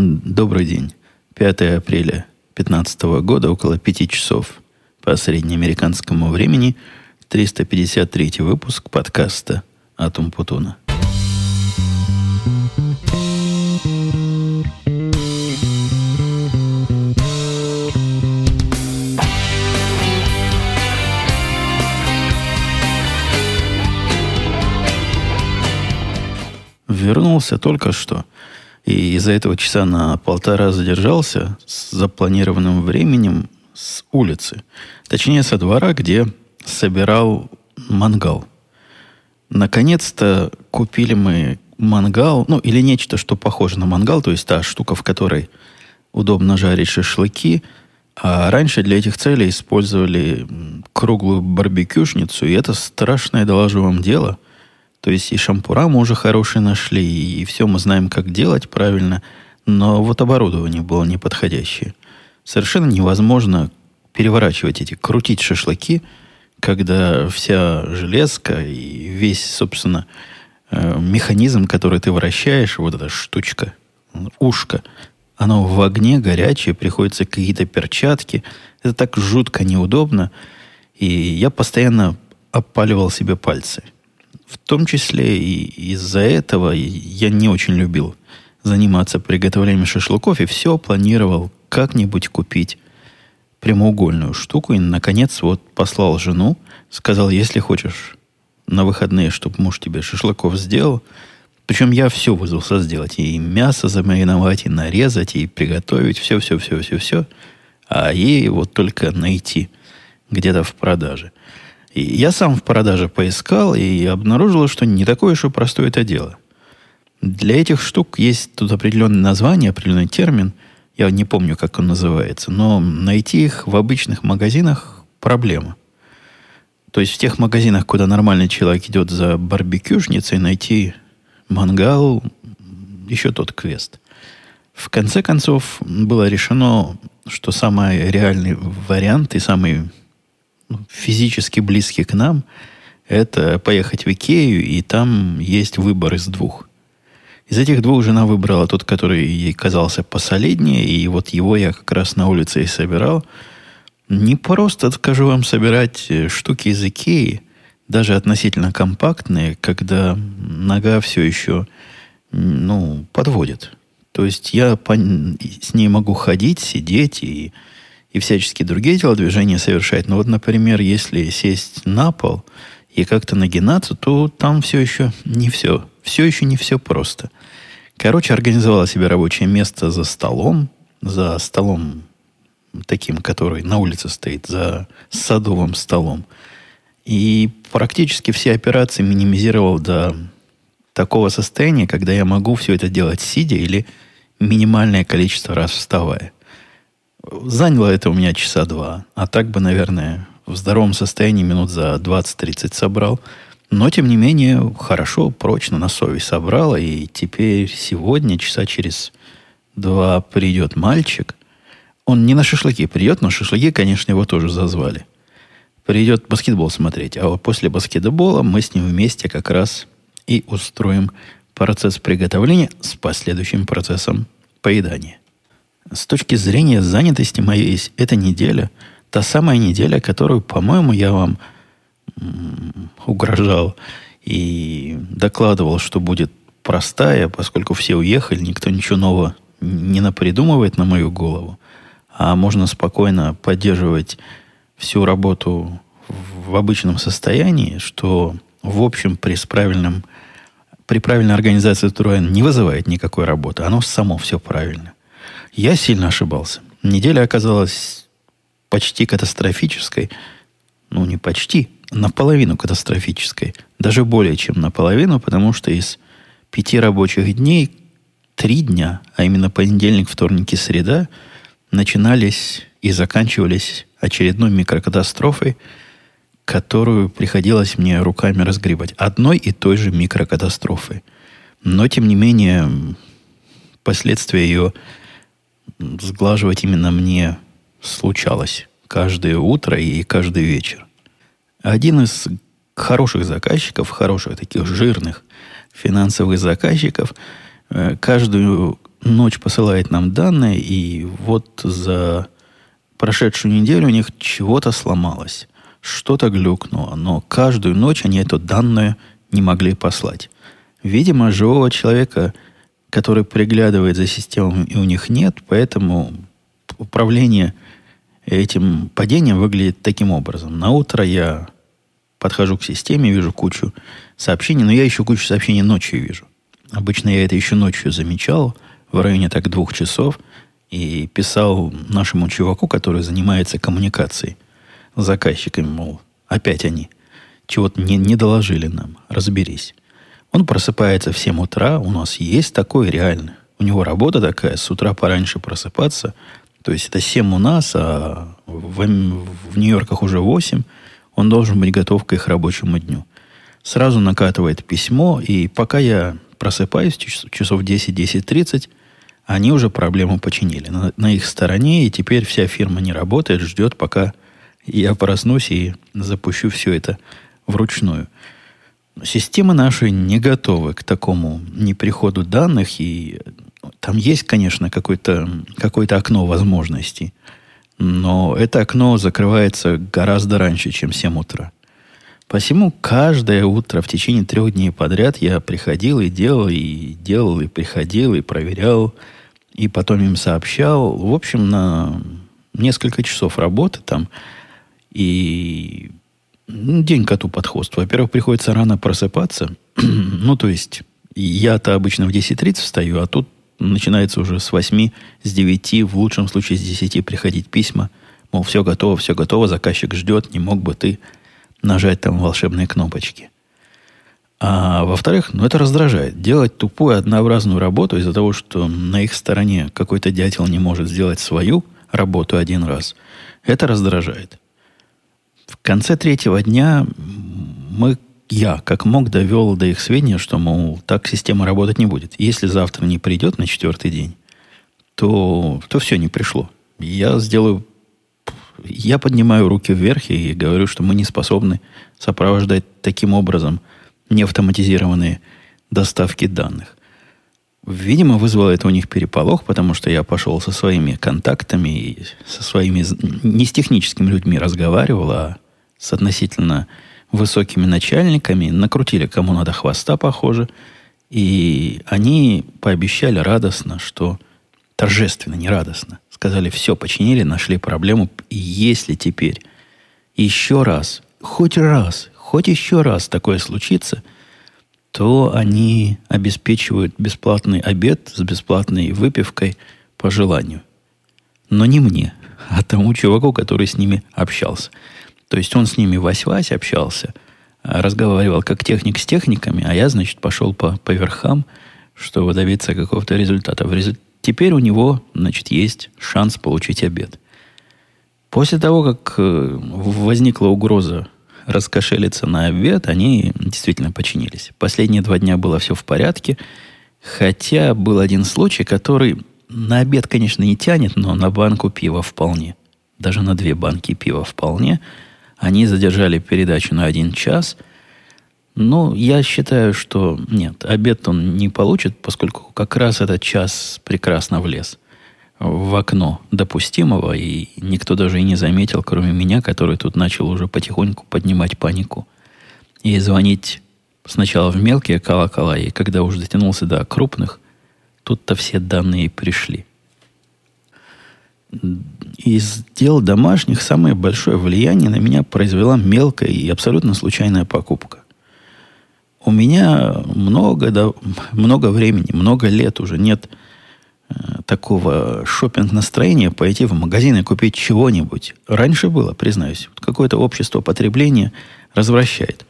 Добрый день. 5 апреля 2015 года, около 5 часов по среднеамериканскому времени, 353 выпуск подкаста «Атум Путуна». Вернулся только что. И из-за этого часа на полтора задержался с запланированным временем с улицы. Точнее, со двора, где собирал мангал. Наконец-то купили мы мангал, ну, или нечто, что похоже на мангал, то есть та штука, в которой удобно жарить шашлыки. А раньше для этих целей использовали круглую барбекюшницу, и это страшное, доложу вам, дело – то есть и шампура мы уже хорошие нашли, и все мы знаем, как делать правильно, но вот оборудование было неподходящее. Совершенно невозможно переворачивать эти, крутить шашлыки, когда вся железка и весь, собственно, э, механизм, который ты вращаешь, вот эта штучка, ушко, оно в огне горячее, приходится какие-то перчатки. Это так жутко неудобно. И я постоянно опаливал себе пальцы. В том числе и из-за этого я не очень любил заниматься приготовлением шашлыков и все планировал как-нибудь купить прямоугольную штуку. И, наконец, вот послал жену, сказал, если хочешь на выходные, чтобы муж тебе шашлыков сделал, причем я все вызвался сделать. И мясо замариновать, и нарезать, и приготовить. Все, все, все, все, все. А ей вот только найти где-то в продаже. Я сам в продаже поискал и обнаружил, что не такое уж и простое это дело. Для этих штук есть тут определенное название, определенный термин. Я не помню, как он называется. Но найти их в обычных магазинах проблема. То есть в тех магазинах, куда нормальный человек идет за барбекюшницей, найти мангал еще тот квест. В конце концов, было решено, что самый реальный вариант и самый физически близкий к нам, это поехать в Икею, и там есть выбор из двух. Из этих двух жена выбрала тот, который ей казался посолиднее, и вот его я как раз на улице и собирал. Не просто, скажу вам, собирать э, штуки из Икеи, даже относительно компактные, когда нога все еще ну, подводит. То есть я по, с ней могу ходить, сидеть и всяческие другие телодвижения совершать. Но вот, например, если сесть на пол и как-то нагинаться, то там все еще не все. Все еще не все просто. Короче, организовала себе рабочее место за столом, за столом таким, который на улице стоит, за садовым столом. И практически все операции минимизировал до такого состояния, когда я могу все это делать сидя или минимальное количество раз вставая. Заняло это у меня часа два. А так бы, наверное, в здоровом состоянии минут за 20-30 собрал. Но, тем не менее, хорошо, прочно на совесть собрал. И теперь сегодня, часа через два, придет мальчик. Он не на шашлыки придет, но шашлыки, конечно, его тоже зазвали. Придет баскетбол смотреть. А вот после баскетбола мы с ним вместе как раз и устроим процесс приготовления с последующим процессом поедания. С точки зрения занятости моей, эта неделя, та самая неделя, которую, по-моему, я вам угрожал и докладывал, что будет простая, поскольку все уехали, никто ничего нового не напридумывает на мою голову, а можно спокойно поддерживать всю работу в обычном состоянии, что, в общем, при правильном, при правильной организации строя не вызывает никакой работы. Оно само все правильно. Я сильно ошибался. Неделя оказалась почти катастрофической. Ну, не почти, наполовину катастрофической. Даже более чем наполовину, потому что из пяти рабочих дней три дня, а именно понедельник, вторник и среда, начинались и заканчивались очередной микрокатастрофой, которую приходилось мне руками разгребать. Одной и той же микрокатастрофы. Но, тем не менее, последствия ее сглаживать именно мне случалось каждое утро и каждый вечер. Один из хороших заказчиков, хороших таких жирных финансовых заказчиков, э, каждую ночь посылает нам данные, и вот за прошедшую неделю у них чего-то сломалось, что-то глюкнуло, но каждую ночь они это данные не могли послать. Видимо, живого человека, который приглядывает за системами, и у них нет, поэтому управление этим падением выглядит таким образом. На утро я подхожу к системе, вижу кучу сообщений, но я еще кучу сообщений ночью вижу. Обычно я это еще ночью замечал, в районе так двух часов, и писал нашему чуваку, который занимается коммуникацией с заказчиками, мол, опять они чего-то не, не доложили нам, разберись. Он просыпается в 7 утра, у нас есть такой реально. У него работа такая, с утра пораньше просыпаться. То есть это 7 у нас, а в, в Нью-Йорках уже 8. Он должен быть готов к их рабочему дню. Сразу накатывает письмо, и пока я просыпаюсь, часов 10-10.30, они уже проблему починили. На, на их стороне, и теперь вся фирма не работает, ждет, пока я проснусь и запущу все это вручную. Системы наши не готовы к такому неприходу данных, и там есть, конечно, какое-то какое окно возможностей, но это окно закрывается гораздо раньше, чем 7 утра. Посему каждое утро в течение трех дней подряд я приходил и делал, и делал, и приходил, и проверял, и потом им сообщал. В общем, на несколько часов работы там. И день коту под хвост. Во-первых, приходится рано просыпаться. ну, то есть, я-то обычно в 10.30 встаю, а тут начинается уже с 8, с 9, в лучшем случае с 10 приходить письма. Мол, все готово, все готово, заказчик ждет, не мог бы ты нажать там волшебные кнопочки. А во-вторых, ну это раздражает. Делать тупую однообразную работу из-за того, что на их стороне какой-то дятел не может сделать свою работу один раз, это раздражает. В конце третьего дня мы, я, как мог, довел до их сведения, что, мол, так система работать не будет. Если завтра не придет на четвертый день, то, то все не пришло. Я сделаю... Я поднимаю руки вверх и говорю, что мы не способны сопровождать таким образом неавтоматизированные доставки данных. Видимо, вызвало это у них переполох, потому что я пошел со своими контактами и со своими не с техническими людьми разговаривал, а с относительно высокими начальниками, накрутили кому надо хвоста, похоже, и они пообещали радостно, что торжественно, не радостно, сказали, все починили, нашли проблему, и если теперь еще раз, хоть раз, хоть еще раз такое случится – то они обеспечивают бесплатный обед с бесплатной выпивкой по желанию. Но не мне, а тому чуваку, который с ними общался. То есть он с ними вась-вась общался, разговаривал как техник с техниками, а я, значит, пошел по, по верхам, чтобы добиться какого-то результата. В результ... Теперь у него, значит, есть шанс получить обед. После того, как э, возникла угроза раскошелиться на обед, они действительно починились. Последние два дня было все в порядке, хотя был один случай, который на обед, конечно, не тянет, но на банку пива вполне. Даже на две банки пива вполне. Они задержали передачу на один час. Но я считаю, что нет, обед он не получит, поскольку как раз этот час прекрасно влез в окно допустимого, и никто даже и не заметил, кроме меня, который тут начал уже потихоньку поднимать панику и звонить сначала в мелкие колокола, и когда уже дотянулся до крупных, тут-то все данные пришли. Из дел домашних самое большое влияние на меня произвела мелкая и абсолютно случайная покупка. У меня много, да, много времени, много лет уже нет такого шопинг настроения пойти в магазин и купить чего-нибудь. Раньше было, признаюсь. Какое-то общество потребления развращает.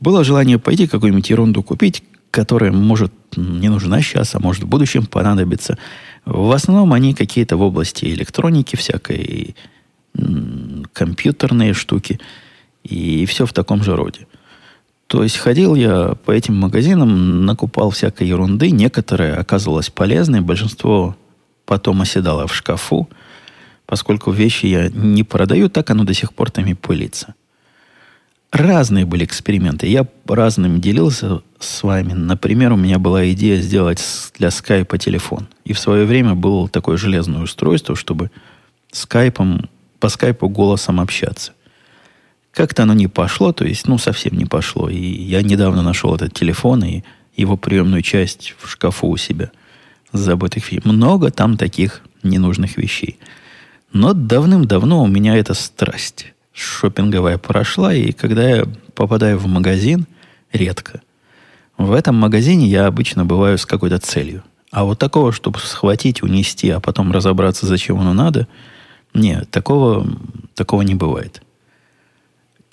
Было желание пойти какую-нибудь ерунду купить, которая может не нужна сейчас, а может в будущем понадобиться. В основном они какие-то в области электроники всякой, компьютерные штуки и все в таком же роде. То есть ходил я по этим магазинам, накупал всякой ерунды. Некоторые оказывалось полезной, большинство потом оседало в шкафу. Поскольку вещи я не продаю, так оно до сих пор там и пылится. разные были эксперименты. Я разным делился с вами. Например, у меня была идея сделать для скайпа телефон. И в свое время было такое железное устройство, чтобы скайпом, по скайпу голосом общаться. Как-то оно не пошло, то есть, ну, совсем не пошло. И я недавно нашел этот телефон и его приемную часть в шкафу у себя забытых вещей. Много там таких ненужных вещей. Но давным-давно у меня эта страсть шопинговая прошла, и когда я попадаю в магазин, редко. В этом магазине я обычно бываю с какой-то целью. А вот такого, чтобы схватить, унести, а потом разобраться, зачем оно надо, нет, такого, такого не бывает.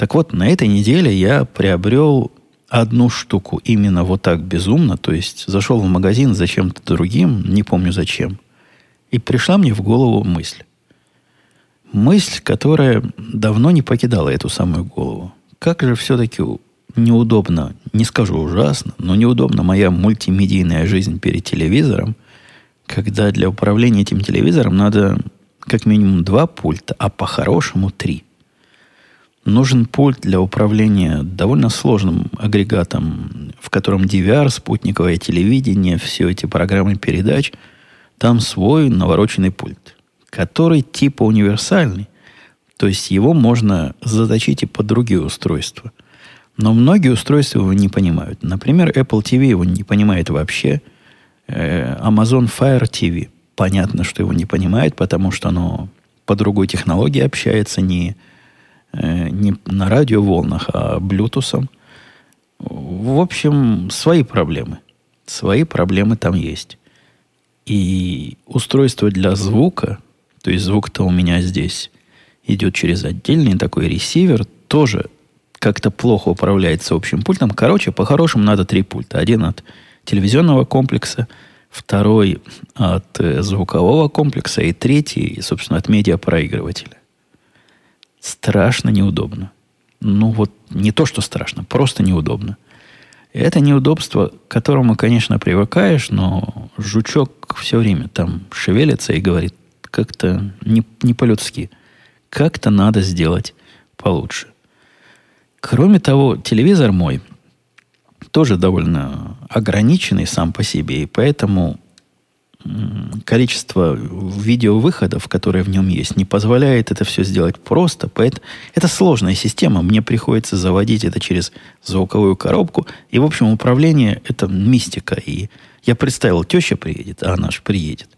Так вот, на этой неделе я приобрел одну штуку именно вот так безумно, то есть зашел в магазин за чем-то другим, не помню зачем, и пришла мне в голову мысль. Мысль, которая давно не покидала эту самую голову. Как же все-таки неудобно, не скажу ужасно, но неудобно моя мультимедийная жизнь перед телевизором, когда для управления этим телевизором надо как минимум два пульта, а по-хорошему три – нужен пульт для управления довольно сложным агрегатом, в котором DVR, спутниковое телевидение, все эти программы передач, там свой навороченный пульт, который типа универсальный, то есть его можно заточить и под другие устройства. Но многие устройства его не понимают. Например, Apple TV его не понимает вообще. Э, Amazon Fire TV. Понятно, что его не понимает, потому что оно по другой технологии общается, не, Э, не на радиоволнах, а блютусом. В общем, свои проблемы. Свои проблемы там есть. И устройство для звука, то есть звук-то у меня здесь идет через отдельный такой ресивер, тоже как-то плохо управляется общим пультом. Короче, по-хорошему надо три пульта. Один от телевизионного комплекса, второй от э, звукового комплекса и третий, собственно, от медиапроигрывателя страшно неудобно. Ну вот не то, что страшно, просто неудобно. это неудобство, к которому, конечно, привыкаешь, но жучок все время там шевелится и говорит, как-то не, не по-людски. Как-то надо сделать получше. Кроме того, телевизор мой тоже довольно ограниченный сам по себе, и поэтому количество видеовыходов, которые в нем есть, не позволяет это все сделать просто. Поэтому это сложная система. Мне приходится заводить это через звуковую коробку. И, в общем, управление – это мистика. И я представил, теща приедет, а она же приедет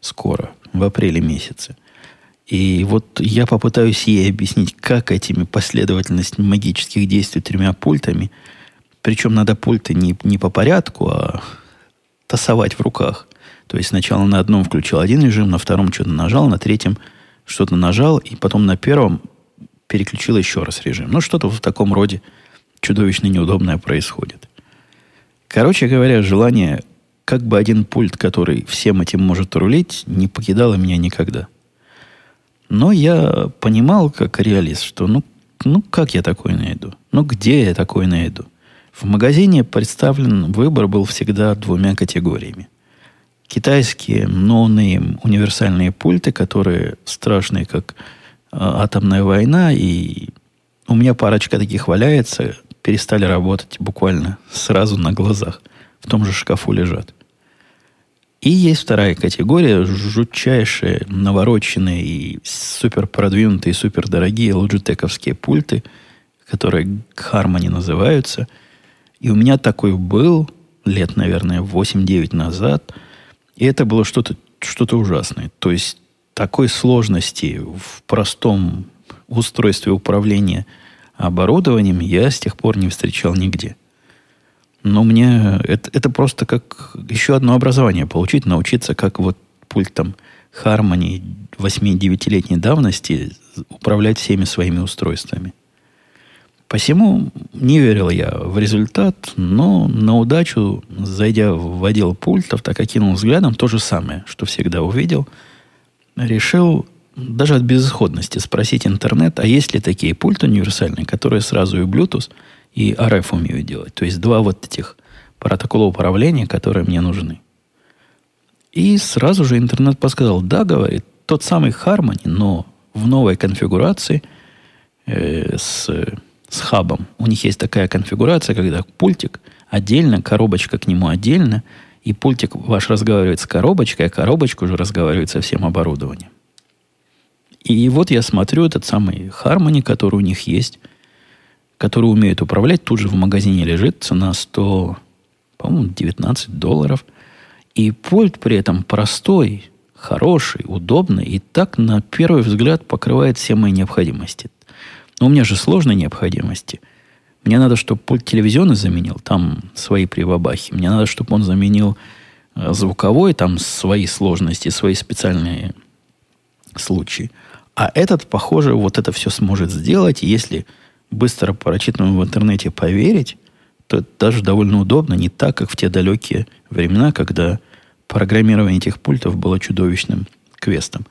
скоро, в апреле месяце. И вот я попытаюсь ей объяснить, как этими последовательность магических действий тремя пультами, причем надо пульты не, не по порядку, а тасовать в руках – то есть сначала на одном включил один режим, на втором что-то нажал, на третьем что-то нажал, и потом на первом переключил еще раз режим. Ну, что-то в таком роде чудовищно неудобное происходит. Короче говоря, желание как бы один пульт, который всем этим может рулить, не покидало меня никогда. Но я понимал, как реалист, что ну, ну как я такой найду? Ну где я такой найду? В магазине представлен выбор был всегда двумя категориями китайские no-name универсальные пульты, которые страшные, как э, атомная война, и у меня парочка таких валяется, перестали работать буквально сразу на глазах. В том же шкафу лежат. И есть вторая категория, жутчайшие, навороченные и супер продвинутые, супер дорогие лоджитековские пульты, которые Harmony называются. И у меня такой был лет, наверное, 8-9 назад – и это было что-то что ужасное. То есть такой сложности в простом устройстве управления оборудованием я с тех пор не встречал нигде. Но мне это, это просто как еще одно образование получить, научиться, как вот пультом Harmony 8-9-летней давности управлять всеми своими устройствами. Посему не верил я в результат, но на удачу, зайдя в отдел пультов, так окинул взглядом то же самое, что всегда увидел. Решил даже от безысходности спросить интернет, а есть ли такие пульты универсальные, которые сразу и Bluetooth, и RF умеют делать. То есть два вот этих протокола управления, которые мне нужны. И сразу же интернет подсказал, да, говорит, тот самый Harmony, но в новой конфигурации э, с с хабом. У них есть такая конфигурация, когда пультик отдельно, коробочка к нему отдельно, и пультик ваш разговаривает с коробочкой, а коробочка уже разговаривает со всем оборудованием. И вот я смотрю этот самый Harmony, который у них есть, который умеет управлять, тут же в магазине лежит, цена 100, по-моему, 19 долларов. И пульт при этом простой, хороший, удобный, и так на первый взгляд покрывает все мои необходимости. Но у меня же сложные необходимости. Мне надо, чтобы пульт телевизионный заменил, там свои привабахи. Мне надо, чтобы он заменил э, звуковой, там свои сложности, свои специальные случаи. А этот, похоже, вот это все сможет сделать. Если быстро прочитанному в интернете поверить, то это даже довольно удобно, не так, как в те далекие времена, когда программирование этих пультов было чудовищным квестом.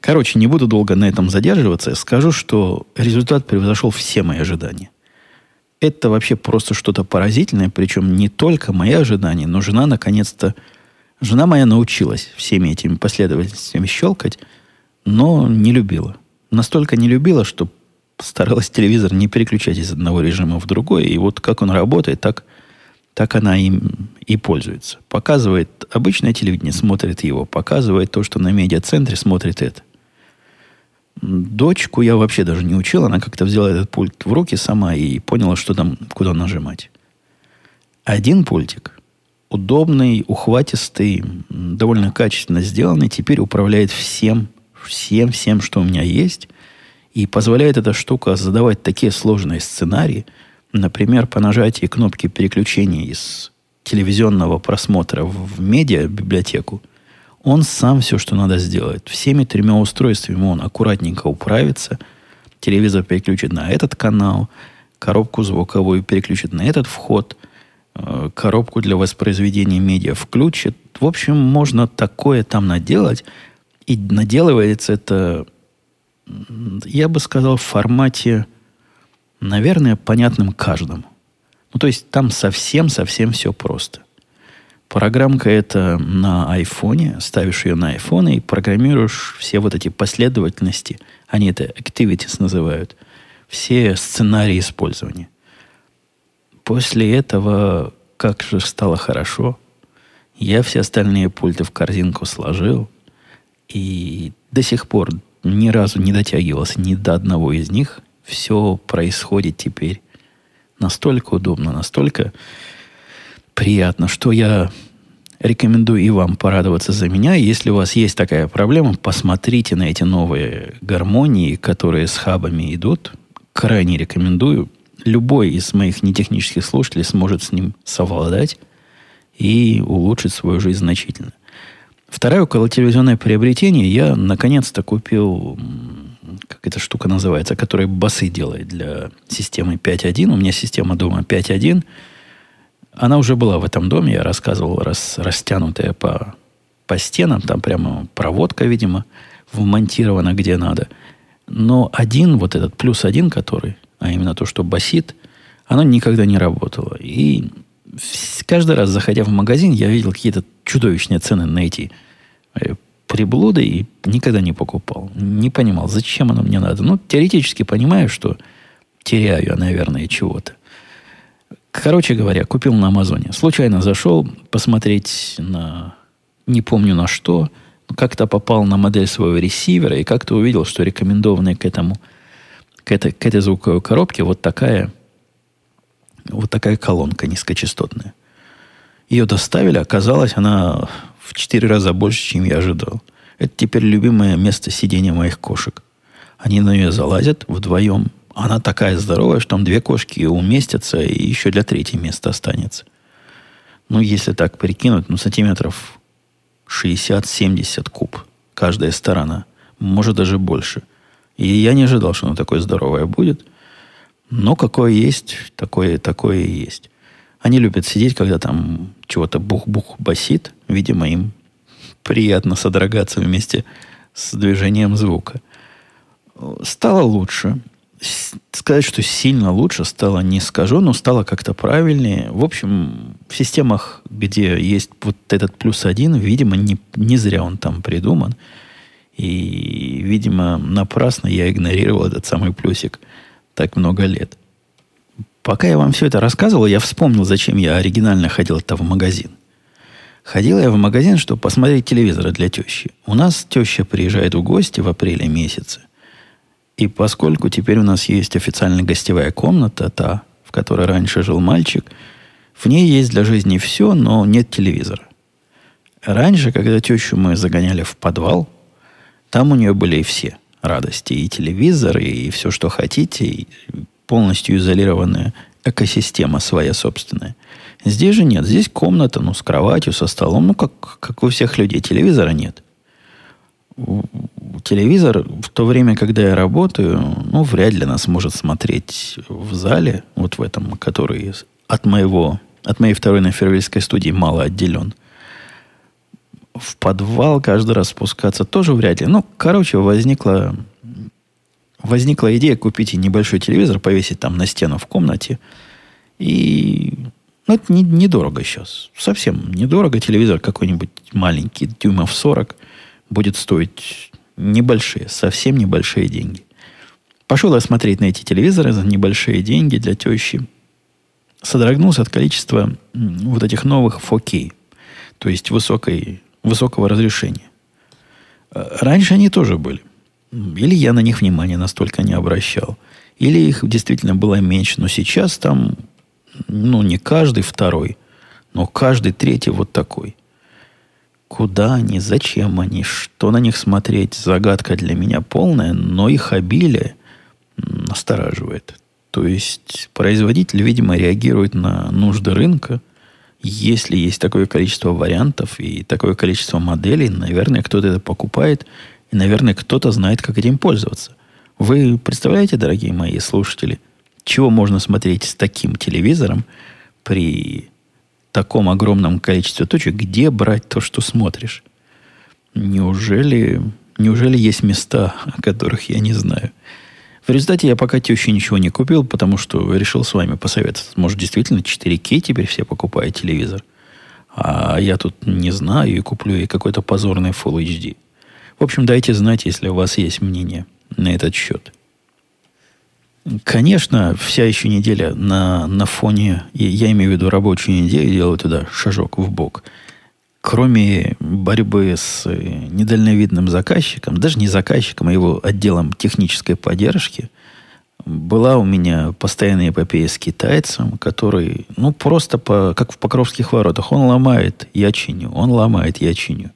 Короче, не буду долго на этом задерживаться. Скажу, что результат превзошел все мои ожидания. Это вообще просто что-то поразительное, причем не только мои ожидания, но жена наконец-то... Жена моя научилась всеми этими последовательностями щелкать, но не любила. Настолько не любила, что старалась телевизор не переключать из одного режима в другой. И вот как он работает, так, так она им и пользуется. Показывает обычное телевидение, смотрит его. Показывает то, что на медиацентре смотрит это. Дочку я вообще даже не учил. Она как-то взяла этот пульт в руки сама и поняла, что там, куда нажимать. Один пультик, удобный, ухватистый, довольно качественно сделанный, теперь управляет всем всем, всем, что у меня есть, и позволяет эта штука задавать такие сложные сценарии, например, по нажатии кнопки переключения из телевизионного просмотра в медиа библиотеку, он сам все, что надо, сделает. Всеми тремя устройствами он аккуратненько управится, телевизор переключит на этот канал, коробку звуковую переключит на этот вход, э, коробку для воспроизведения медиа включит. В общем, можно такое там наделать, и наделывается это, я бы сказал, в формате, наверное, понятным каждому. Ну, то есть там совсем-совсем все просто. Программка это на айфоне, ставишь ее на iPhone и программируешь все вот эти последовательности, они это activities называют, все сценарии использования. После этого, как же стало хорошо, я все остальные пульты в корзинку сложил – и до сих пор ни разу не дотягивался ни до одного из них. Все происходит теперь настолько удобно, настолько приятно, что я рекомендую и вам порадоваться за меня. Если у вас есть такая проблема, посмотрите на эти новые гармонии, которые с хабами идут. Крайне рекомендую. Любой из моих нетехнических слушателей сможет с ним совладать и улучшить свою жизнь значительно. Второе около телевизионное приобретение. Я наконец-то купил, как эта штука называется, которая басы делает для системы 5.1. У меня система дома 5.1. Она уже была в этом доме, я рассказывал, рас, растянутая по, по стенам. Там прямо проводка, видимо, вмонтирована где надо. Но один, вот этот плюс один, который, а именно то, что басит, оно никогда не работало. И каждый раз, заходя в магазин, я видел какие-то чудовищные цены на эти приблуды и никогда не покупал. Не понимал, зачем оно мне надо. Ну, теоретически понимаю, что теряю наверное, чего-то. Короче говоря, купил на Амазоне. Случайно зашел посмотреть на... Не помню на что. Как-то попал на модель своего ресивера и как-то увидел, что рекомендованная к этому к этой, к этой звуковой коробке вот такая вот такая колонка низкочастотная. Ее доставили, оказалось, она в четыре раза больше, чем я ожидал. Это теперь любимое место сидения моих кошек. Они на нее залазят вдвоем. Она такая здоровая, что там две кошки уместятся, и еще для третьего места останется. Ну, если так прикинуть, ну, сантиметров 60-70 куб каждая сторона. Может, даже больше. И я не ожидал, что она такое здоровое будет – но какое есть, такое, такое и есть. Они любят сидеть, когда там чего-то бух-бух басит. Видимо, им приятно содрогаться вместе с движением звука. Стало лучше. Сказать, что сильно лучше стало, не скажу, но стало как-то правильнее. В общем, в системах, где есть вот этот плюс один, видимо, не, не зря он там придуман. И, видимо, напрасно я игнорировал этот самый плюсик – так много лет. Пока я вам все это рассказывал, я вспомнил, зачем я оригинально ходил-то в магазин. Ходил я в магазин, чтобы посмотреть телевизор для тещи. У нас теща приезжает в гости в апреле месяце. И поскольку теперь у нас есть официальная гостевая комната, та, в которой раньше жил мальчик, в ней есть для жизни все, но нет телевизора. Раньше, когда тещу мы загоняли в подвал, там у нее были все радости. И телевизор, и все, что хотите, и полностью изолированная экосистема своя собственная – Здесь же нет. Здесь комната, ну, с кроватью, со столом. Ну, как, как у всех людей. Телевизора нет. Телевизор в то время, когда я работаю, ну, вряд ли нас может смотреть в зале, вот в этом, который от моего, от моей второй на Фервельской студии мало отделен. В подвал каждый раз спускаться тоже вряд ли. Ну, короче, возникла, возникла идея купить небольшой телевизор, повесить там на стену в комнате. И ну, это не, недорого сейчас. Совсем недорого. Телевизор какой-нибудь маленький, дюймов 40, будет стоить небольшие, совсем небольшие деньги. Пошел я смотреть на эти телевизоры за небольшие деньги для тещи. Содрогнулся от количества вот этих новых 4K, то есть высокой, высокого разрешения. Э, раньше они тоже были. Или я на них внимания настолько не обращал. Или их действительно было меньше. Но сейчас там ну, не каждый второй, но каждый третий вот такой. Куда они, зачем они, что на них смотреть, загадка для меня полная, но их обилие настораживает. То есть производитель, видимо, реагирует на нужды рынка. Если есть такое количество вариантов и такое количество моделей, наверное, кто-то это покупает, и, наверное, кто-то знает, как этим пользоваться. Вы представляете, дорогие мои слушатели, чего можно смотреть с таким телевизором при таком огромном количестве точек? Где брать то, что смотришь? Неужели, неужели есть места, о которых я не знаю? В результате я пока теще ничего не купил, потому что решил с вами посоветоваться. Может, действительно 4К теперь все покупают телевизор. А я тут не знаю и куплю и какой-то позорный Full HD. В общем, дайте знать, если у вас есть мнение на этот счет. Конечно, вся еще неделя на, на фоне, я имею в виду рабочую неделю, делаю туда шажок в бок. Кроме борьбы с э, недальновидным заказчиком, даже не заказчиком, а его отделом технической поддержки, была у меня постоянная эпопея с китайцем, который, ну, просто по, как в Покровских воротах. Он ломает, я чиню. Он ломает, я чиню.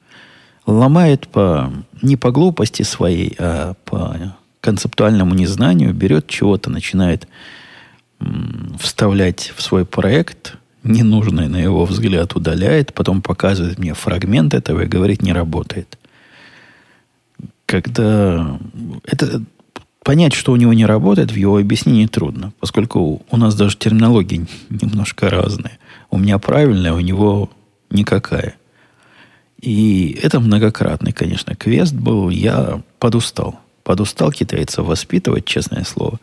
Ломает по, не по глупости своей, а по концептуальному незнанию берет чего-то, начинает вставлять в свой проект, ненужное, на его взгляд, удаляет, потом показывает мне фрагмент этого и говорит, не работает. Когда это понять, что у него не работает, в его объяснении трудно, поскольку у нас даже терминология немножко разная. У меня правильная, у него никакая. И это многократный, конечно, квест был. Я подустал подустал китайцев воспитывать, честное слово.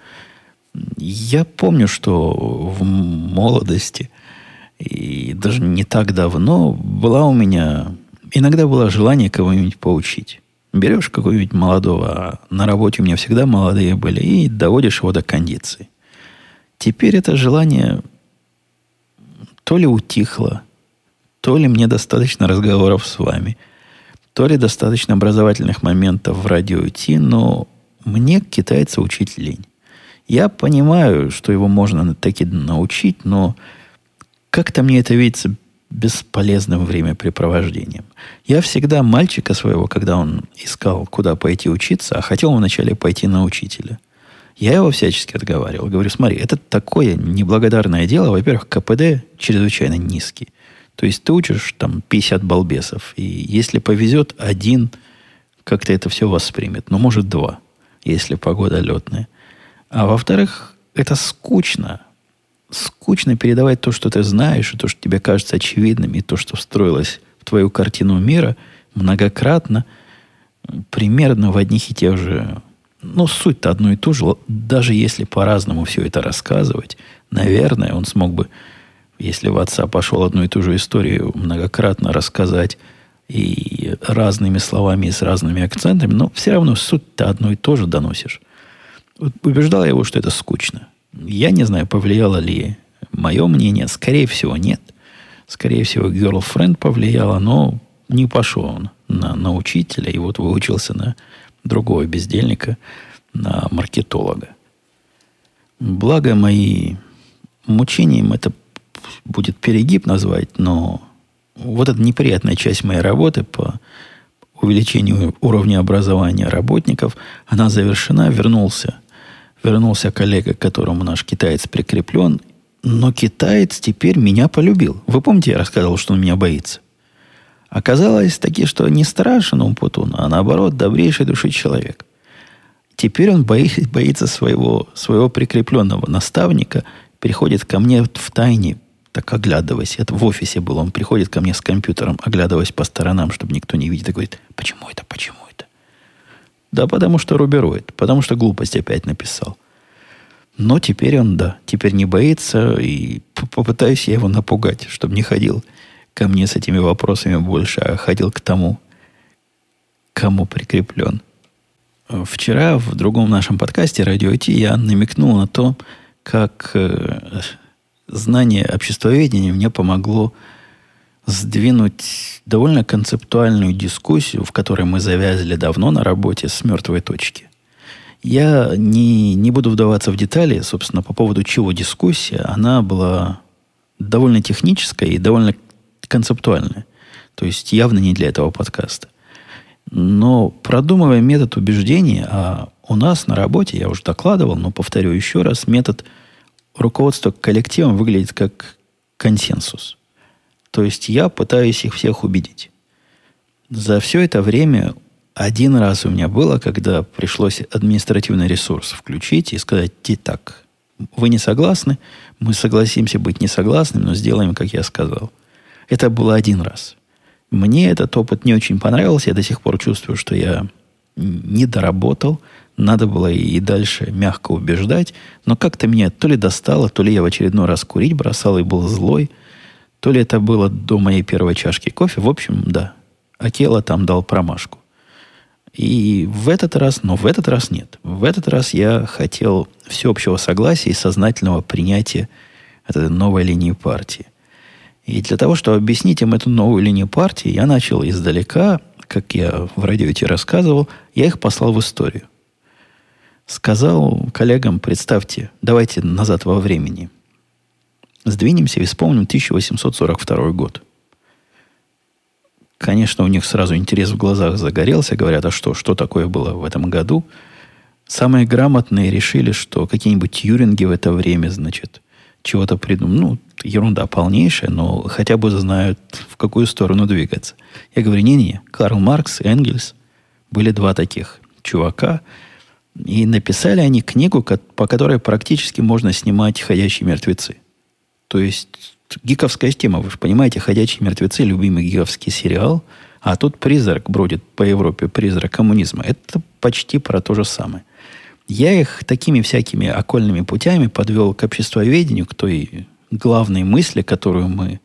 Я помню, что в молодости и даже не так давно была у меня... Иногда было желание кого-нибудь поучить. Берешь какого-нибудь молодого, а на работе у меня всегда молодые были, и доводишь его до кондиции. Теперь это желание то ли утихло, то ли мне достаточно разговоров с вами – то ли достаточно образовательных моментов в радио идти, но мне китайца учить лень. Я понимаю, что его можно таки научить, но как-то мне это видится бесполезным времяпрепровождением. Я всегда мальчика своего, когда он искал, куда пойти учиться, а хотел вначале пойти на учителя, я его всячески отговаривал. Говорю, смотри, это такое неблагодарное дело. Во-первых, КПД чрезвычайно низкий. То есть ты учишь там 50 балбесов, и если повезет, один как-то это все воспримет. Но ну, может два, если погода летная. А во-вторых, это скучно. Скучно передавать то, что ты знаешь, и то, что тебе кажется очевидным, и то, что встроилось в твою картину мира многократно, примерно в одних и тех же... Ну, суть-то одно и то же. Даже если по-разному все это рассказывать, наверное, он смог бы если в отца пошел одну и ту же историю многократно рассказать и разными словами, и с разными акцентами, но все равно суть-то одно и то же доносишь. Вот убеждал я его, что это скучно. Я не знаю, повлияло ли мое мнение. Скорее всего, нет. Скорее всего, girlfriend повлияла, но не пошел он на, на учителя, и вот выучился на другого бездельника, на маркетолога. Благо мои мучением это будет перегиб назвать, но вот эта неприятная часть моей работы по увеличению уровня образования работников, она завершена, вернулся, вернулся коллега, к которому наш китаец прикреплен, но китаец теперь меня полюбил. Вы помните, я рассказывал, что он меня боится? Оказалось таки, что не страшен Умпутун, а наоборот, добрейшей души человек. Теперь он боится, боится своего, своего прикрепленного наставника, приходит ко мне в тайне, так оглядываясь. Это в офисе был. Он приходит ко мне с компьютером, оглядываясь по сторонам, чтобы никто не видит, и говорит, почему это, почему это? Да потому что рубероид, потому что глупость опять написал. Но теперь он, да, теперь не боится, и попытаюсь я его напугать, чтобы не ходил ко мне с этими вопросами больше, а ходил к тому, кому прикреплен. Вчера в другом нашем подкасте «Радио Ти» я намекнул на то, как э, знание обществоведения мне помогло сдвинуть довольно концептуальную дискуссию, в которой мы завязали давно на работе с мертвой точки. Я не, не буду вдаваться в детали, собственно, по поводу чего дискуссия. Она была довольно техническая и довольно концептуальная. То есть явно не для этого подкаста. Но продумывая метод убеждения, а у нас на работе, я уже докладывал, но повторю еще раз, метод руководства коллективом выглядит как консенсус. То есть я пытаюсь их всех убедить. За все это время один раз у меня было, когда пришлось административный ресурс включить и сказать, так, вы не согласны, мы согласимся быть не согласными, но сделаем, как я сказал. Это было один раз. Мне этот опыт не очень понравился. Я до сих пор чувствую, что я не доработал. Надо было и дальше мягко убеждать. Но как-то меня то ли достало, то ли я в очередной раз курить бросал и был злой, то ли это было до моей первой чашки кофе. В общем, да. Акела там дал промашку. И в этот раз, но в этот раз нет. В этот раз я хотел всеобщего согласия и сознательного принятия этой новой линии партии. И для того, чтобы объяснить им эту новую линию партии, я начал издалека, как я в радио рассказывал, я их послал в историю. Сказал коллегам, представьте, давайте назад во времени. Сдвинемся и вспомним 1842 год. Конечно, у них сразу интерес в глазах загорелся. Говорят, а что, что такое было в этом году? Самые грамотные решили, что какие-нибудь юринги в это время, значит, чего-то придумали. Ну, ерунда полнейшая, но хотя бы знают, в какую сторону двигаться. Я говорю, не-не, Карл Маркс Энгельс были два таких чувака, и написали они книгу, по которой практически можно снимать «Ходячие мертвецы». То есть гиковская тема, вы же понимаете, «Ходячие мертвецы» – любимый гиковский сериал, а тут призрак бродит по Европе, призрак коммунизма. Это почти про то же самое. Я их такими всякими окольными путями подвел к обществоведению, к той главной мысли, которую мы,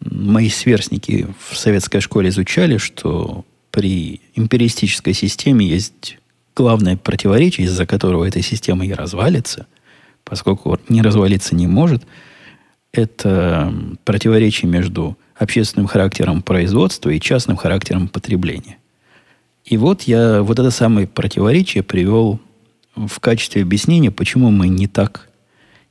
мои сверстники в советской школе изучали, что при империалистической системе есть главное противоречие, из-за которого эта система и развалится, поскольку не развалиться не может, это противоречие между общественным характером производства и частным характером потребления. И вот я вот это самое противоречие привел в качестве объяснения, почему мы не так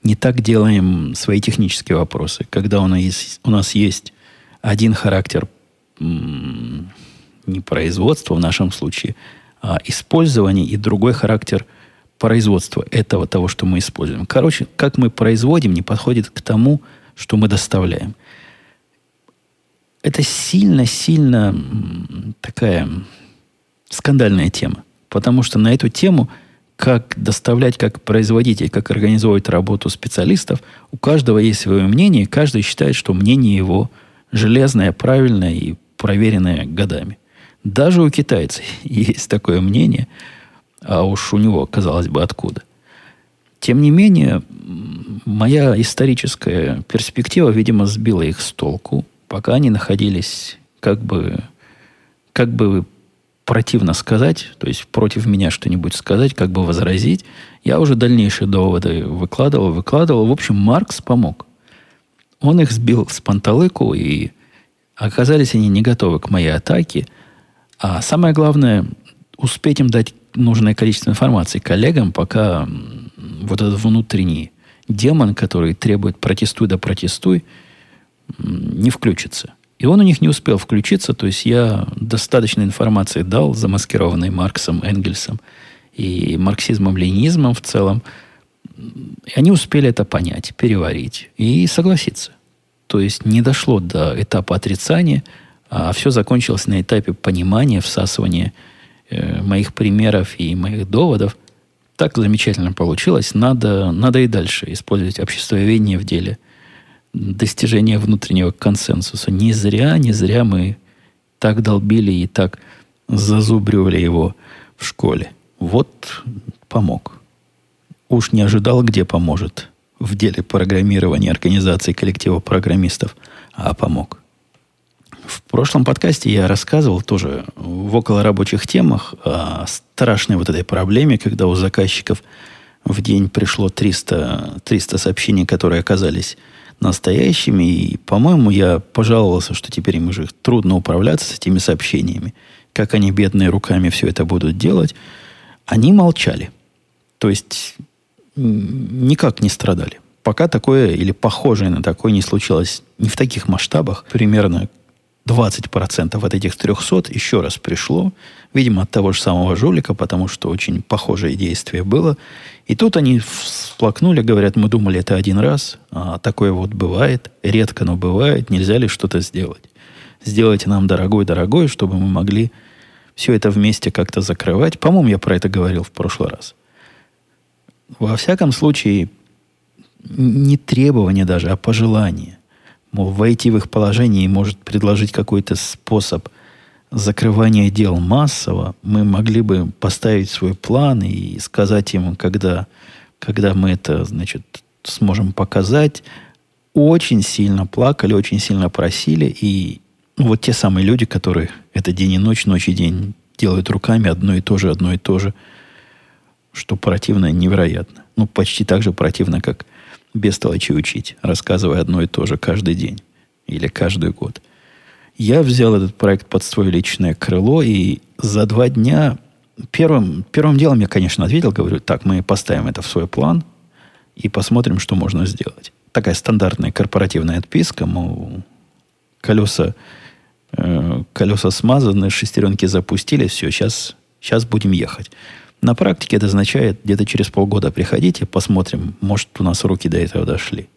не так делаем свои технические вопросы. Когда у нас есть, у нас есть один характер не производства в нашем случае, а и другой характер производства этого того, что мы используем. Короче, как мы производим, не подходит к тому, что мы доставляем. Это сильно-сильно такая скандальная тема. Потому что на эту тему – как доставлять, как производить и как организовывать работу специалистов, у каждого есть свое мнение, и каждый считает, что мнение его железное, правильное и проверенное годами. Даже у китайцев есть такое мнение, а уж у него, казалось бы, откуда. Тем не менее, моя историческая перспектива, видимо, сбила их с толку, пока они находились как бы, как бы противно сказать, то есть против меня что-нибудь сказать, как бы возразить, я уже дальнейшие доводы выкладывал, выкладывал. В общем, Маркс помог. Он их сбил с панталыку, и оказались они не готовы к моей атаке. А самое главное, успеть им дать нужное количество информации коллегам, пока вот этот внутренний демон, который требует протестуй да протестуй, не включится. И он у них не успел включиться, то есть я достаточно информации дал, замаскированной Марксом, Энгельсом и марксизмом-ленинизмом в целом. И они успели это понять, переварить и согласиться. То есть не дошло до этапа отрицания, а все закончилось на этапе понимания, всасывания э, моих примеров и моих доводов. Так замечательно получилось. Надо, надо и дальше использовать обществоведение в деле – достижения внутреннего консенсуса. Не зря, не зря мы так долбили и так зазубривали его в школе. Вот помог. Уж не ожидал, где поможет в деле программирования организации коллектива программистов, а помог. В прошлом подкасте я рассказывал тоже в около рабочих темах о страшной вот этой проблеме, когда у заказчиков в день пришло 300, 300 сообщений, которые оказались настоящими. И, по-моему, я пожаловался, что теперь им уже трудно управляться с этими сообщениями. Как они, бедные, руками все это будут делать. Они молчали. То есть, никак не страдали. Пока такое или похожее на такое не случилось не в таких масштабах, примерно 20% от этих 300 еще раз пришло, видимо, от того же самого жулика, потому что очень похожее действие было. И тут они всплакнули, говорят, мы думали, это один раз, а такое вот бывает, редко, но бывает, нельзя ли что-то сделать? Сделайте нам дорогой-дорогой, чтобы мы могли все это вместе как-то закрывать. По-моему, я про это говорил в прошлый раз. Во всяком случае, не требование даже, а пожелание мол, войти в их положение и может предложить какой-то способ закрывания дел массово, мы могли бы поставить свой план и сказать ему, когда, когда мы это, значит, сможем показать, очень сильно плакали, очень сильно просили, и вот те самые люди, которые это день и ночь, ночь и день делают руками одно и то же, одно и то же, что противно невероятно. Ну, почти так же противно, как без толочи учить, рассказывая одно и то же каждый день или каждый год. Я взял этот проект под свое личное крыло, и за два дня первым, первым делом я, конечно, ответил, говорю, так, мы поставим это в свой план и посмотрим, что можно сделать. Такая стандартная корпоративная отписка, мол, колеса, э, колеса смазаны, шестеренки запустили, все, сейчас, сейчас будем ехать. На практике это означает, где-то через полгода приходите, посмотрим, может, у нас руки до этого дошли.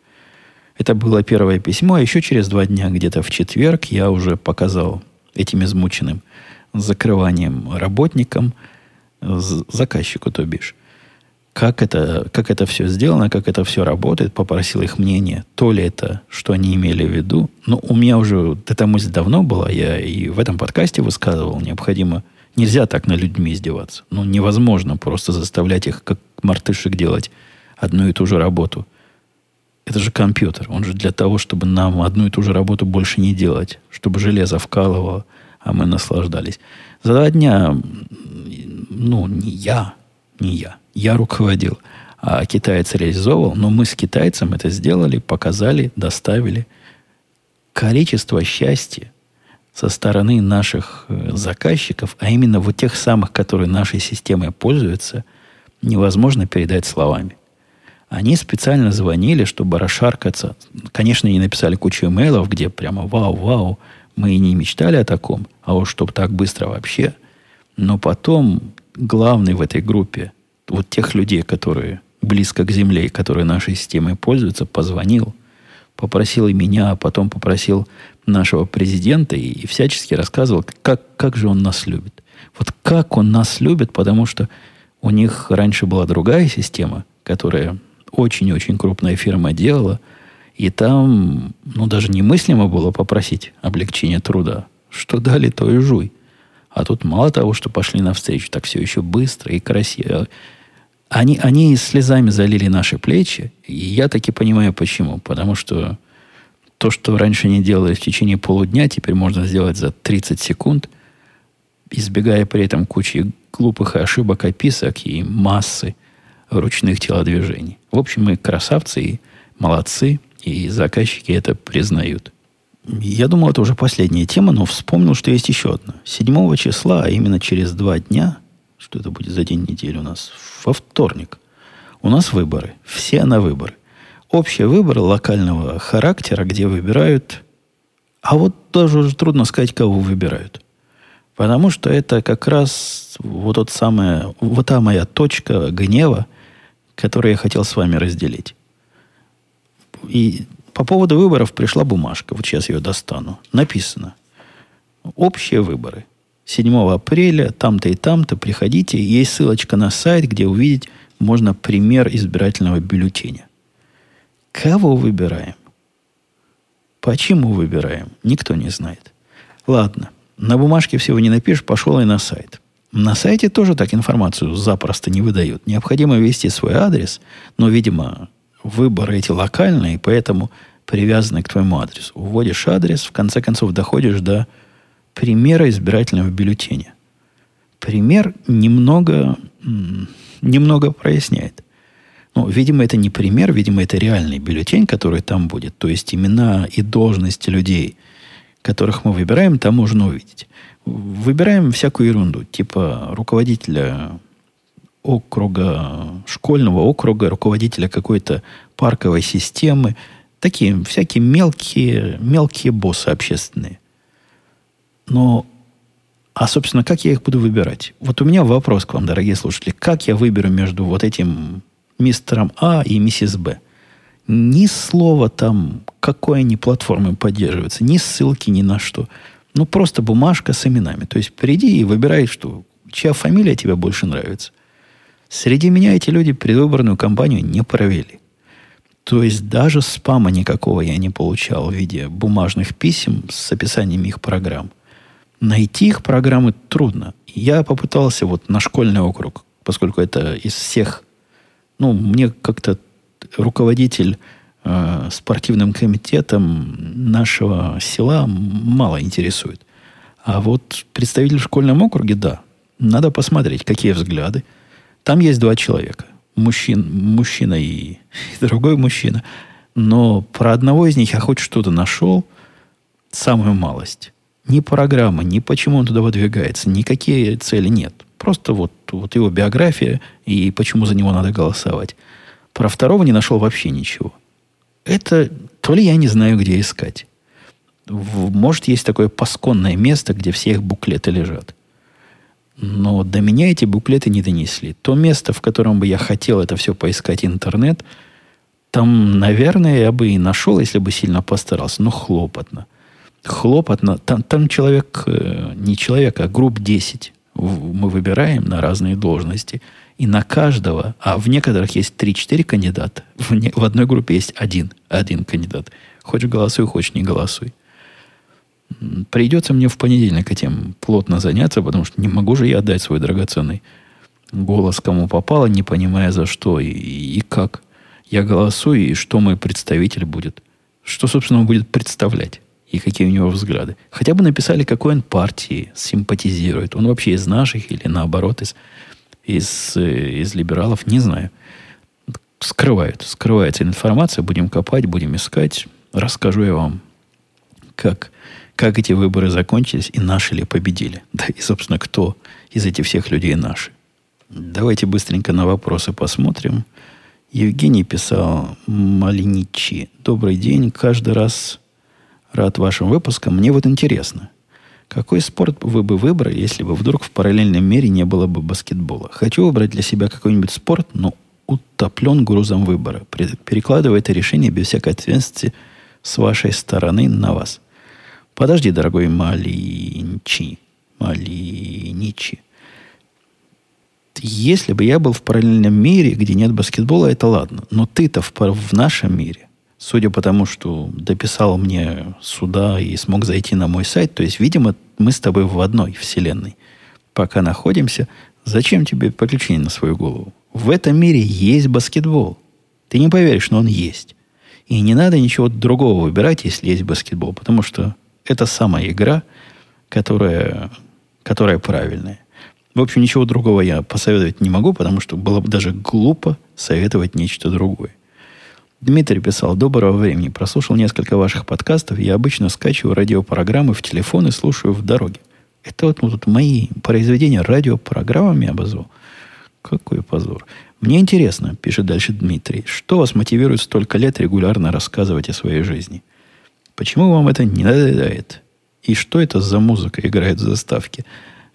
Это было первое письмо, а еще через два дня, где-то в четверг, я уже показал этим измученным закрыванием работникам, заказчику, то бишь, как это, как это все сделано, как это все работает, попросил их мнение, то ли это, что они имели в виду. Но ну, у меня уже эта мысль давно была, я и в этом подкасте высказывал, необходимо Нельзя так на людьми издеваться. Ну, невозможно просто заставлять их, как мартышек, делать одну и ту же работу. Это же компьютер. Он же для того, чтобы нам одну и ту же работу больше не делать. Чтобы железо вкалывало, а мы наслаждались. За два дня, ну, не я, не я. Я руководил, а китаец реализовывал. Но мы с китайцем это сделали, показали, доставили. Количество счастья, со стороны наших э, заказчиков, а именно вот тех самых, которые нашей системой пользуются, невозможно передать словами. Они специально звонили, чтобы расшаркаться. Конечно, они написали кучу имейлов, где прямо вау-вау, мы и не мечтали о таком, а уж чтобы так быстро вообще. Но потом главный в этой группе, вот тех людей, которые близко к земле которые нашей системой пользуются, позвонил, попросил и меня, а потом попросил нашего президента и, всячески рассказывал, как, как же он нас любит. Вот как он нас любит, потому что у них раньше была другая система, которая очень-очень крупная фирма делала, и там, ну, даже немыслимо было попросить облегчения труда. Что дали, то и жуй. А тут мало того, что пошли навстречу, так все еще быстро и красиво. Они, они слезами залили наши плечи, и я таки понимаю, почему. Потому что то, что раньше не делали в течение полудня, теперь можно сделать за 30 секунд. избегая при этом кучи глупых ошибок описок и массы ручных телодвижений. В общем, мы красавцы и молодцы, и заказчики это признают. Я думал, это уже последняя тема, но вспомнил, что есть еще одна. 7 числа, а именно через два дня, что это будет за день недели у нас, во вторник, у нас выборы. Все на выборы. Общие выборы локального характера, где выбирают... А вот даже уже трудно сказать, кого выбирают. Потому что это как раз вот, тот самая, вот та моя точка гнева, которую я хотел с вами разделить. И по поводу выборов пришла бумажка. Вот сейчас ее достану. Написано. Общие выборы. 7 апреля, там-то и там-то приходите. Есть ссылочка на сайт, где увидеть можно пример избирательного бюллетеня. Кого выбираем? Почему выбираем? Никто не знает. Ладно. На бумажке всего не напишешь, пошел и на сайт. На сайте тоже так информацию запросто не выдают. Необходимо ввести свой адрес, но, видимо, выборы эти локальные, поэтому привязаны к твоему адресу. Вводишь адрес, в конце концов доходишь до примера избирательного бюллетеня. Пример немного, немного проясняет. Ну, видимо, это не пример, видимо, это реальный бюллетень, который там будет. То есть имена и должности людей, которых мы выбираем, там можно увидеть. Выбираем всякую ерунду, типа руководителя округа, школьного округа, руководителя какой-то парковой системы. Такие всякие мелкие, мелкие боссы общественные. Но, а, собственно, как я их буду выбирать? Вот у меня вопрос к вам, дорогие слушатели. Как я выберу между вот этим мистером А и миссис Б? Ни слова там, какой они платформы поддерживаются, ни ссылки ни на что. Ну, просто бумажка с именами. То есть, приди и выбирай, что, чья фамилия тебе больше нравится. Среди меня эти люди предвыборную кампанию не провели. То есть даже спама никакого я не получал в виде бумажных писем с описанием их программ. Найти их программы трудно. Я попытался вот на школьный округ, поскольку это из всех... Ну, мне как-то руководитель э, спортивным комитетом нашего села мало интересует. А вот представитель в школьном округе, да. Надо посмотреть, какие взгляды. Там есть два человека. Мужчин, мужчина и, и другой мужчина. Но про одного из них я хоть что-то нашел. Самую малость. Ни программы, ни почему он туда выдвигается, никакие цели нет. Просто вот, вот его биография и почему за него надо голосовать. Про второго не нашел вообще ничего. Это то ли я не знаю, где искать. Может, есть такое пасконное место, где все их буклеты лежат. Но до меня эти буклеты не донесли. То место, в котором бы я хотел это все поискать интернет, там, наверное, я бы и нашел, если бы сильно постарался. Но хлопотно. Хлопотно. Там, там человек, э, не человек, а групп 10 мы выбираем на разные должности. И на каждого, а в некоторых есть 3-4 кандидата, в, не, в одной группе есть один, один кандидат. Хочешь голосуй, хочешь не голосуй. Придется мне в понедельник этим плотно заняться, потому что не могу же я отдать свой драгоценный голос кому попало, не понимая за что и, и как. Я голосую, и что мой представитель будет. Что, собственно, он будет представлять и какие у него взгляды. Хотя бы написали, какой он партии симпатизирует. Он вообще из наших или наоборот из, из, из либералов, не знаю. Скрывают. Скрывается информация. Будем копать, будем искать. Расскажу я вам, как как эти выборы закончились и наши ли победили. Да и, собственно, кто из этих всех людей наши. Давайте быстренько на вопросы посмотрим. Евгений писал Малиничи. Добрый день. Каждый раз рад вашим выпускам. Мне вот интересно, какой спорт вы бы выбрали, если бы вдруг в параллельном мире не было бы баскетбола? Хочу выбрать для себя какой-нибудь спорт, но утоплен грузом выбора. Перекладывая это решение без всякой ответственности с вашей стороны на вас – Подожди, дорогой Малинчи. Малиничи. Если бы я был в параллельном мире, где нет баскетбола, это ладно. Но ты-то в, в нашем мире, судя по тому, что дописал мне сюда и смог зайти на мой сайт, то есть, видимо, мы с тобой в одной вселенной. Пока находимся, зачем тебе подключение на свою голову? В этом мире есть баскетбол. Ты не поверишь, но он есть. И не надо ничего другого выбирать, если есть баскетбол, потому что это самая игра, которая которая правильная. В общем, ничего другого я посоветовать не могу, потому что было бы даже глупо советовать нечто другое. Дмитрий писал, доброго времени. Прослушал несколько ваших подкастов. Я обычно скачиваю радиопрограммы в телефон и слушаю в дороге. Это вот, вот мои произведения радиопрограммами обозвал. Какой позор. Мне интересно, пишет дальше Дмитрий, что вас мотивирует столько лет регулярно рассказывать о своей жизни? Почему вам это не надоедает? И что это за музыка играет в заставке?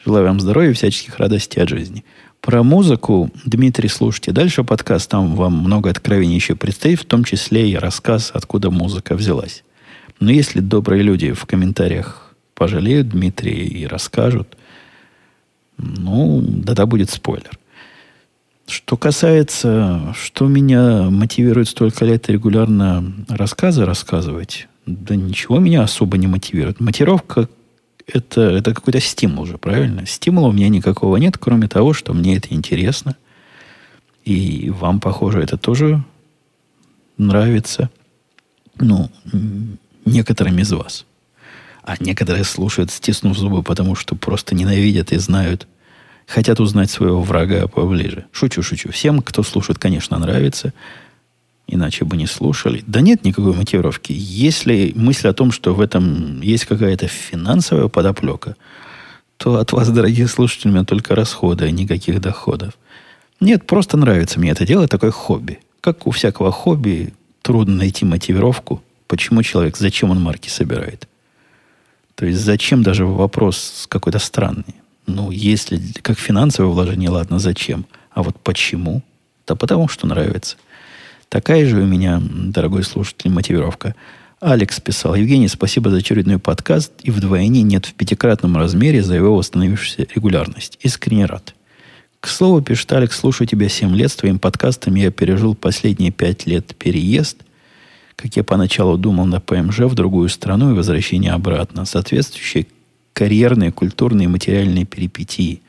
Желаю вам здоровья и всяческих радостей от жизни. Про музыку, Дмитрий, слушайте дальше подкаст. Там вам много откровений еще предстоит, в том числе и рассказ, откуда музыка взялась. Но если добрые люди в комментариях пожалеют Дмитрия и расскажут, ну, тогда будет спойлер. Что касается, что меня мотивирует столько лет регулярно рассказы рассказывать, да ничего меня особо не мотивирует. Мотивировка это, это какой-то стимул же, правильно? Стимула у меня никакого нет, кроме того, что мне это интересно. И вам, похоже, это тоже нравится. Ну, некоторым из вас. А некоторые слушают, стиснув зубы, потому что просто ненавидят и знают, хотят узнать своего врага поближе. Шучу, шучу. Всем, кто слушает, конечно, нравится. Иначе бы не слушали. Да нет никакой мотивировки. Если мысль о том, что в этом есть какая-то финансовая подоплека, то от вас, дорогие слушатели, у меня только расходы, а никаких доходов. Нет, просто нравится мне это дело, такое хобби. Как у всякого хобби, трудно найти мотивировку, почему человек, зачем он марки собирает. То есть зачем даже вопрос какой-то странный. Ну, если как финансовое вложение, ладно, зачем? А вот почему? Да потому что нравится. Такая же у меня, дорогой слушатель, мотивировка. Алекс писал, Евгений, спасибо за очередной подкаст, и вдвойне нет в пятикратном размере за его восстановившуюся регулярность. Искренне рад. К слову, пишет Алекс, слушаю тебя 7 лет, с твоим подкастом я пережил последние 5 лет переезд, как я поначалу думал на ПМЖ в другую страну и возвращение обратно, соответствующие карьерные, культурные и материальные перипетии.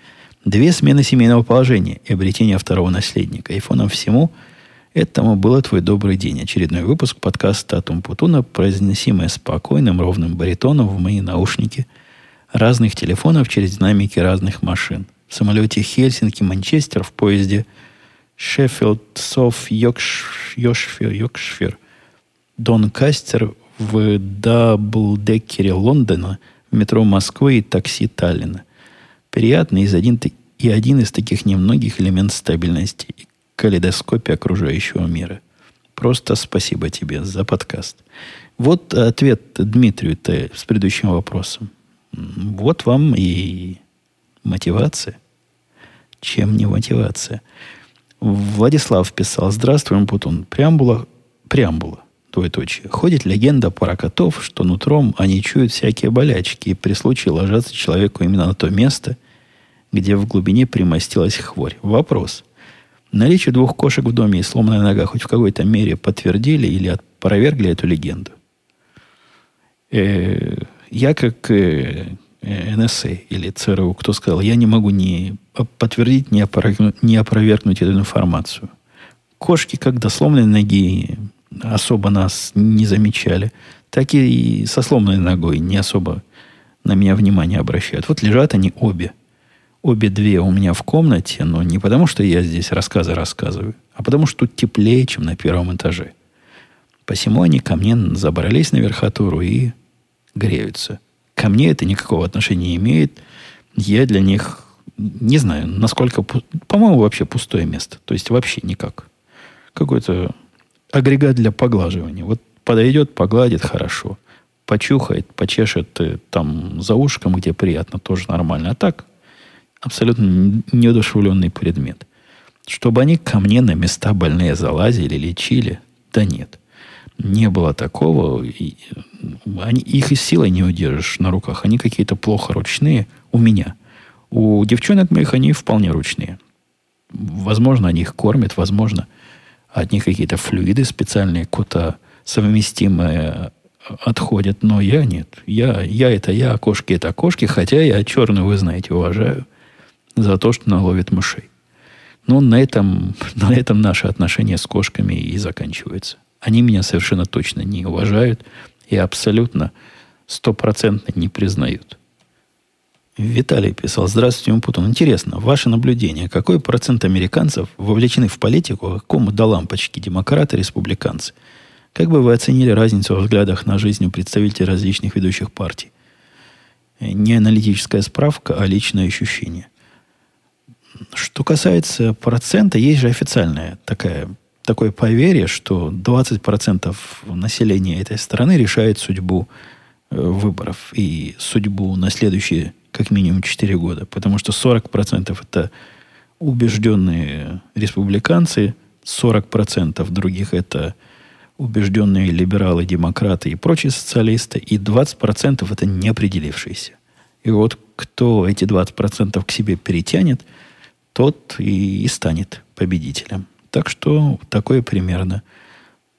Две смены семейного положения и обретение второго наследника. И фоном всему этому было твой добрый день. Очередной выпуск подкаста Татум Путуна, произносимый спокойным, ровным баритоном в мои наушники разных телефонов через динамики разных машин. В самолете Хельсинки-Манчестер, в поезде Шеффилд, South Yorkshire, Yorkshire, Донкастер в даблдекере Лондона – в метро Москвы и такси Таллина. Приятный из один, и один из таких немногих элементов стабильности калейдоскопе окружающего мира. Просто спасибо тебе за подкаст. Вот ответ Дмитрию-то с предыдущим вопросом. Вот вам и мотивация. Чем не мотивация? Владислав писал. Здравствуй, Путун. Преамбула, преамбула двоеточие. Ходит легенда про котов, что нутром они чуют всякие болячки и при случае ложатся человеку именно на то место, где в глубине примостилась хворь. Вопрос. Наличие двух кошек в доме и сломанная нога хоть в какой-то мере подтвердили или опровергли эту легенду? Э, я как э, э НСА или ЦРУ, кто сказал, я не могу ни подтвердить, ни опровергнуть, ни опровергнуть эту информацию. Кошки как до сломанной ноги особо нас не замечали, так и со сломанной ногой не особо на меня внимание обращают. Вот лежат они обе. Обе две у меня в комнате, но не потому, что я здесь рассказы рассказываю, а потому, что тут теплее, чем на первом этаже. Посему они ко мне забрались на верхотуру и греются. Ко мне это никакого отношения не имеет. Я для них не знаю, насколько... По-моему, вообще пустое место. То есть вообще никак. Какой-то агрегат для поглаживания. Вот подойдет, погладит хорошо. Почухает, почешет э, там за ушком, где приятно, тоже нормально. А так, абсолютно неодушевленный предмет. Чтобы они ко мне на места больные залазили, лечили, да нет. Не было такого. И они, их и силой не удержишь на руках. Они какие-то плохо ручные у меня. У девчонок моих они вполне ручные. Возможно, они их кормят, возможно, от них какие-то флюиды специальные, куда совместимые отходят, но я нет. Я, я это я, окошки это окошки, хотя я черную, вы знаете, уважаю за то, что наловит мышей. Но на этом, на этом наши отношения с кошками и заканчиваются. Они меня совершенно точно не уважают и абсолютно стопроцентно не признают. Виталий писал, здравствуйте, Умпутун. Интересно, ваше наблюдение, какой процент американцев вовлечены в политику, а какому до лампочки, демократы, республиканцы? Как бы вы оценили разницу в взглядах на жизнь у представителей различных ведущих партий? Не аналитическая справка, а личное ощущение. Что касается процента, есть же официальная такая, такое поверье, что 20% населения этой страны решает судьбу э, выборов и судьбу на следующие как минимум 4 года, потому что 40% это убежденные республиканцы, 40% других это убежденные либералы, демократы и прочие социалисты, и 20% это неопределившиеся. И вот кто эти 20% к себе перетянет, тот и, и станет победителем. Так что такое примерно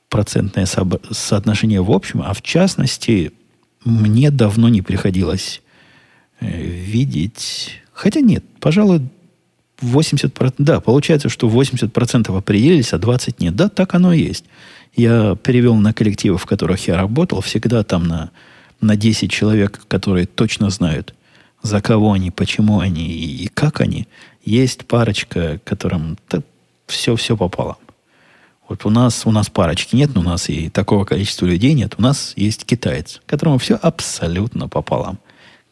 процентное соотношение в общем, а в частности, мне давно не приходилось Э, видеть... Хотя нет, пожалуй, 80%... Да, получается, что 80% определились, а 20% нет. Да, так оно и есть. Я перевел на коллективы, в которых я работал, всегда там на, на 10 человек, которые точно знают, за кого они, почему они и, и как они. Есть парочка, которым все-все попало. Вот у нас, у нас парочки нет, но у нас и такого количества людей нет. У нас есть китаец, которому все абсолютно пополам.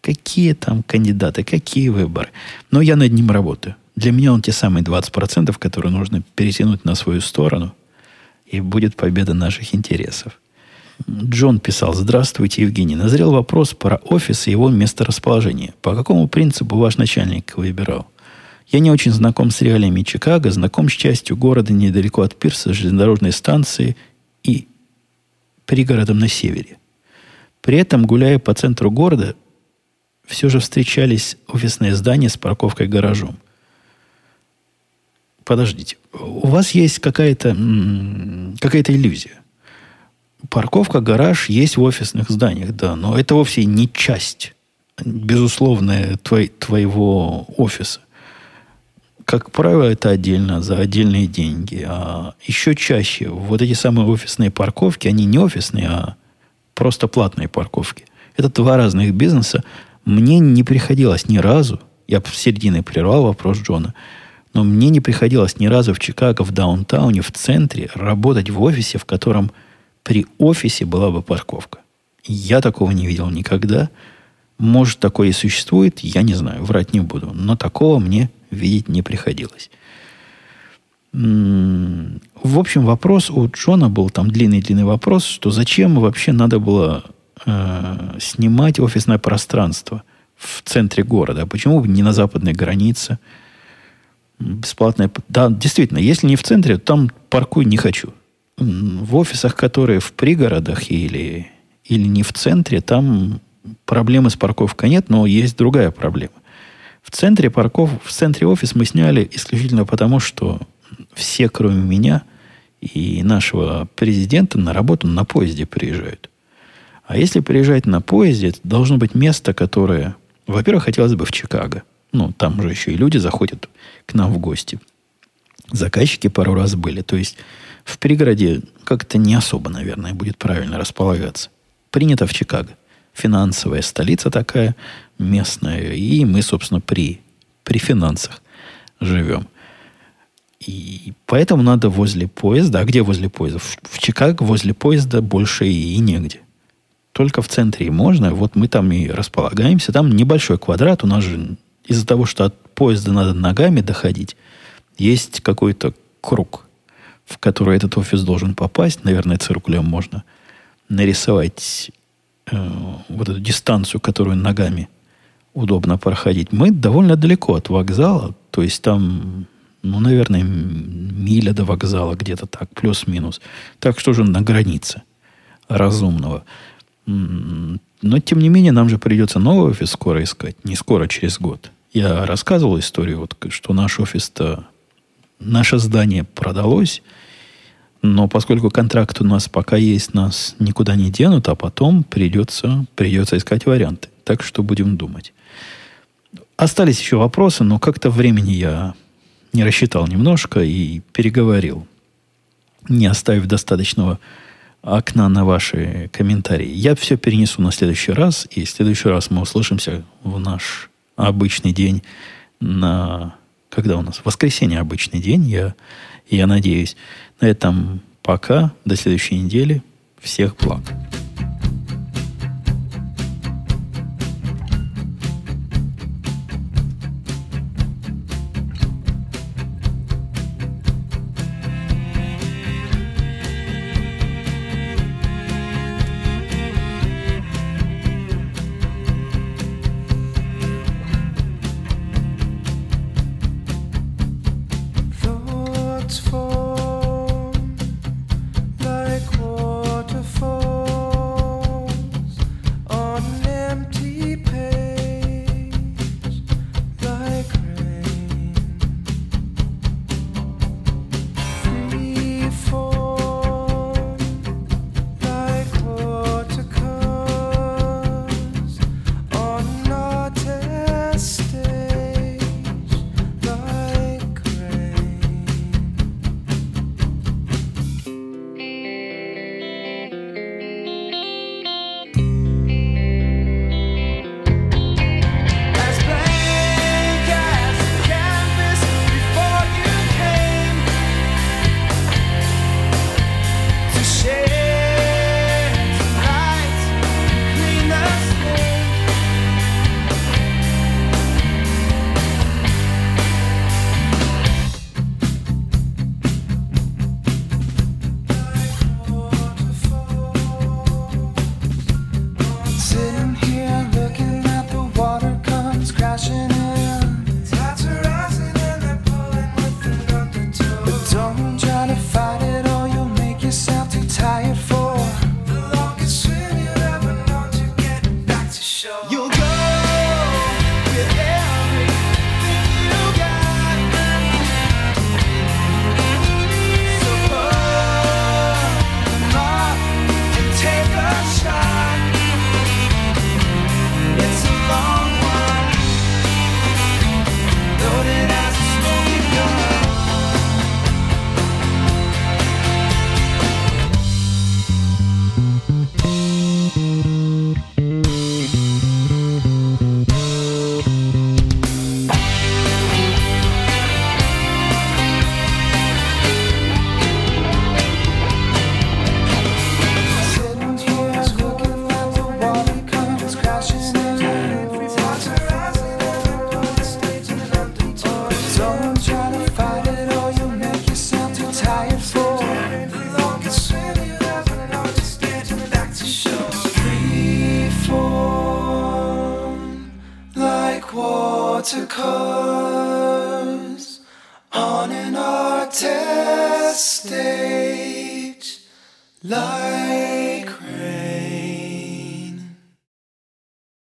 Какие там кандидаты, какие выборы. Но я над ним работаю. Для меня он те самые 20%, которые нужно перетянуть на свою сторону, и будет победа наших интересов. Джон писал, здравствуйте, Евгений. Назрел вопрос про офис и его месторасположение. По какому принципу ваш начальник выбирал? Я не очень знаком с реалиями Чикаго, знаком с частью города недалеко от Пирса, железнодорожной станции и пригородом на севере. При этом, гуляя по центру города, все же встречались офисные здания с парковкой гаражом. Подождите, у вас есть какая-то какая иллюзия. Парковка, гараж есть в офисных зданиях, да, но это вовсе не часть, безусловная, твой, твоего офиса. Как правило, это отдельно, за отдельные деньги. А еще чаще вот эти самые офисные парковки, они не офисные, а просто платные парковки. Это два разных бизнеса, мне не приходилось ни разу, я в середине прервал вопрос Джона, но мне не приходилось ни разу в Чикаго, в даунтауне, в центре работать в офисе, в котором при офисе была бы парковка. Я такого не видел никогда. Может, такое и существует, я не знаю, врать не буду. Но такого мне видеть не приходилось. В общем, вопрос у Джона был там длинный-длинный вопрос, что зачем вообще надо было э, снимать офисное пространство в центре города. Почему бы не на западной границе? Бесплатное. Да, действительно, если не в центре, то там паркуй не хочу. В офисах, которые в пригородах или, или не в центре, там проблемы с парковкой нет, но есть другая проблема. В центре парков, в центре офис мы сняли исключительно потому, что все, кроме меня и нашего президента, на работу на поезде приезжают. А если приезжать на поезде, это должно быть место, которое, во-первых, хотелось бы в Чикаго. Ну, там же еще и люди заходят к нам в гости. Заказчики пару раз были. То есть в пригороде как-то не особо, наверное, будет правильно располагаться. Принято в Чикаго. Финансовая столица такая, местная. И мы, собственно, при, при финансах живем. И поэтому надо возле поезда. А где возле поезда? В, в Чикаго возле поезда больше и, и негде только в центре можно. Вот мы там и располагаемся. Там небольшой квадрат. У нас же из-за того, что от поезда надо ногами доходить, есть какой-то круг, в который этот офис должен попасть. Наверное, циркулем можно нарисовать э, вот эту дистанцию, которую ногами удобно проходить. Мы довольно далеко от вокзала, то есть там, ну, наверное, миля до вокзала где-то так, плюс-минус. Так что же на границе разумного. Но, тем не менее, нам же придется новый офис скоро искать. Не скоро, а через год. Я рассказывал историю, вот, что наш офис-то, наше здание продалось, но поскольку контракт у нас пока есть, нас никуда не денут, а потом придется, придется искать варианты. Так что будем думать. Остались еще вопросы, но как-то времени я не рассчитал немножко и переговорил, не оставив достаточного окна на ваши комментарии. Я все перенесу на следующий раз, и в следующий раз мы услышимся в наш обычный день на... Когда у нас? Воскресенье обычный день, я, я надеюсь. На этом пока. До следующей недели. Всех благ.